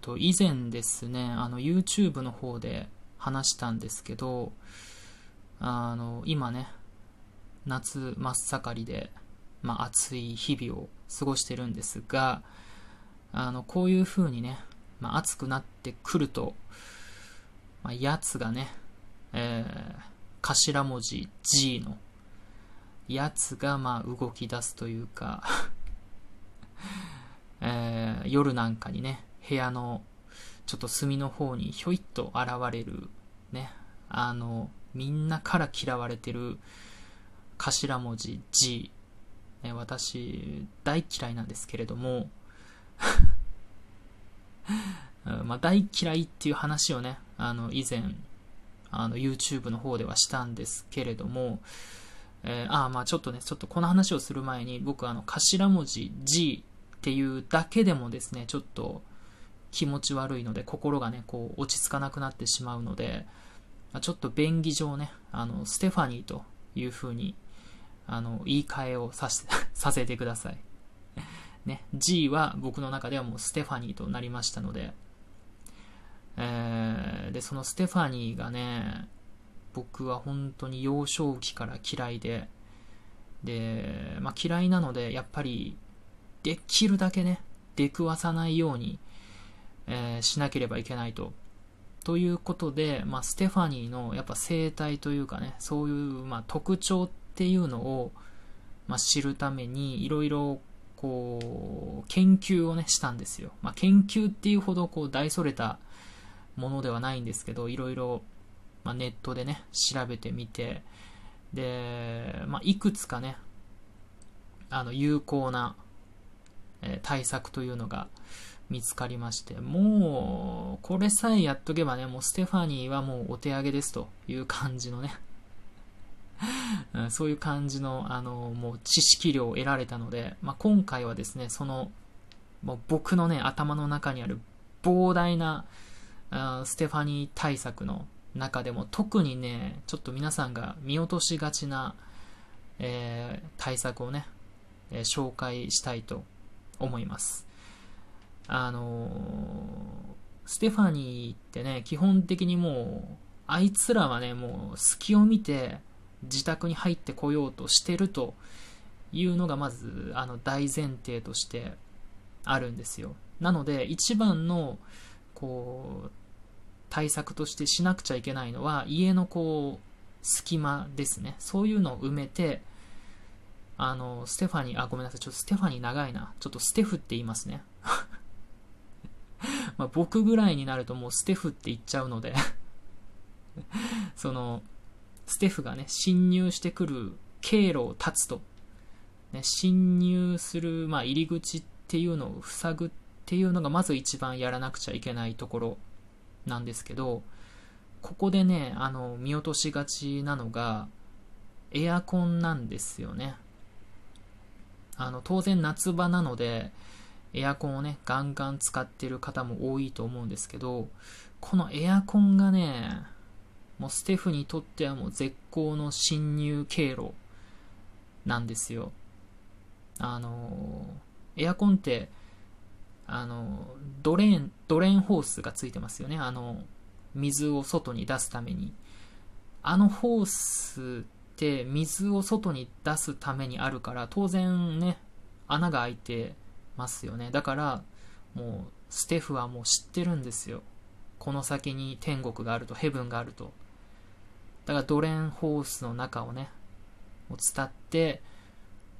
と、以前ですね、あの、YouTube の方で話したんですけど、あの、今ね、夏真っ盛りで、まあ、暑い日々を過ごしてるんですが、あの、こういう風にね、まあ、暑くなってくると、まあ、やつがね、えー、頭文字 G のやつがまあ動き出すというか えー、夜なんかにね、部屋のちょっと隅の方にひょいっと現れる、ね、あの、みんなから嫌われてる頭文字 G、ね、私大嫌いなんですけれども。まあ、大嫌いっていう話をね、あの、以前、あの、YouTube の方ではしたんですけれども、えー、あまあちょっとね、ちょっとこの話をする前に、僕あの、頭文字 G っていうだけでもですね、ちょっと気持ち悪いので、心がね、こう、落ち着かなくなってしまうので、ちょっと便宜上ね、あの、ステファニーという風に、あの、言い換えをさせ させてください。ね、G は僕の中ではもうステファニーとなりましたので、えー、で、そのステファニーがね、僕は本当に幼少期から嫌いで、で、まあ、嫌いなので、やっぱり、できるだけね、出くわさないように、えー、しなければいけないと。ということで、まあ、ステファニーのやっぱ生態というかね、そういう、まあ、特徴っていうのを、まあ、知るために、いろいろ、こう、研究をね、したんですよ。まあ、研究っていうほど、こう、大それたものではないんですけど、いろいろ、まあ、ネットでね、調べてみて、で、まあ、いくつかね、あの、有効な、えー、対策というのが見つかりまして、もう、これさえやっとけばね、もうステファニーはもうお手上げですという感じのね、うん、そういう感じの、あの、もう知識量を得られたので、まあ、今回はですね、その、もう僕のね、頭の中にある膨大な、あステファニー対策の中でも特にね、ちょっと皆さんが見落としがちな、えー、対策をね、えー、紹介したいと思います。あのー、ステファニーってね、基本的にもう、あいつらはね、もう隙を見て自宅に入ってこようとしてるというのがまず、あの、大前提としてあるんですよ。なので、一番の、こう、対策としてしなくちゃいけないのは、家のこう、隙間ですね。そういうのを埋めて、あの、ステファニー、あ、ごめんなさい。ちょっとステファニー長いな。ちょっとステフって言いますね。まあ僕ぐらいになるともうステフって言っちゃうので その、ステフがね、侵入してくる経路を断つと、ね、侵入する、まあ、入り口っていうのを塞ぐっていうのがまず一番やらなくちゃいけないところなんですけど、ここでね、あの、見落としがちなのが、エアコンなんですよね。あの、当然夏場なので、エアコンをね、ガンガン使ってる方も多いと思うんですけど、このエアコンがね、もうステフにとってはもう絶好の侵入経路なんですよ。あの、エアコンって、あの、ドレーン、ドレーンホースがついてますよね。あの、水を外に出すために。あのホースって水を外に出すためにあるから、当然ね、穴が開いてますよね。だから、もう、ステフはもう知ってるんですよ。この先に天国があると、ヘブンがあると。だからドレンホースの中をね、もう伝って、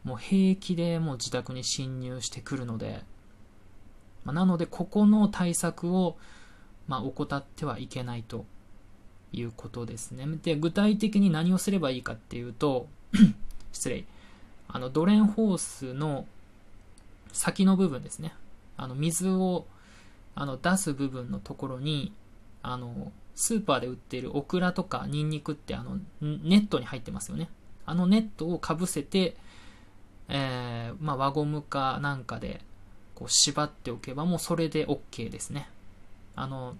もう平気でもう自宅に侵入してくるので、まあ、なので、ここの対策を、まあ、怠ってはいけないということですね。で、具体的に何をすればいいかっていうと、失礼。あの、ドレンホースの先の部分ですね。あの、水を、あの、出す部分のところに、あの、スーパーで売っているオクラとかニンニクってあの、ネットに入ってますよね。あのネットをかぶせて、えー、まあ、輪ゴムかなんかでこう縛っておけばもうそれで OK ですね。あの、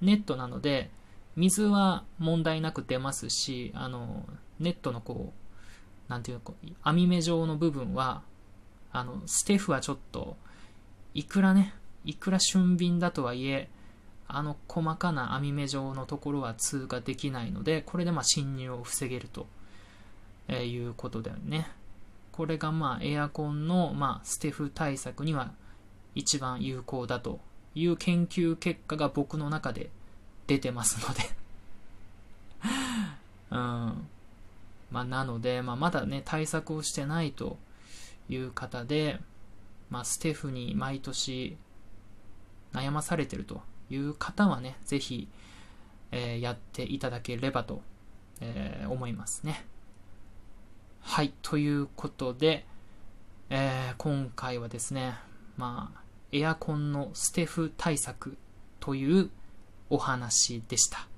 ネットなので、水は問題なく出ますし、あの、ネットのこう、なんていうか、網目状の部分は、あの、ステフはちょっと、いくらね、いくら俊敏だとはいえ、あの細かな網目状のところは通過できないので、これでまあ侵入を防げると、えいうことだよね。これがまあエアコンのまあステフ対策には一番有効だという研究結果が僕の中で出てますので うん。まあ、なので、まあ、まだね、対策をしてないという方で、まあ、ステフに毎年悩まされてるという方はね、ぜひ、えー、やっていただければと、えー、思いますね。はい、ということで、えー、今回はですね、まあ、エアコンのステフ対策というお話でした。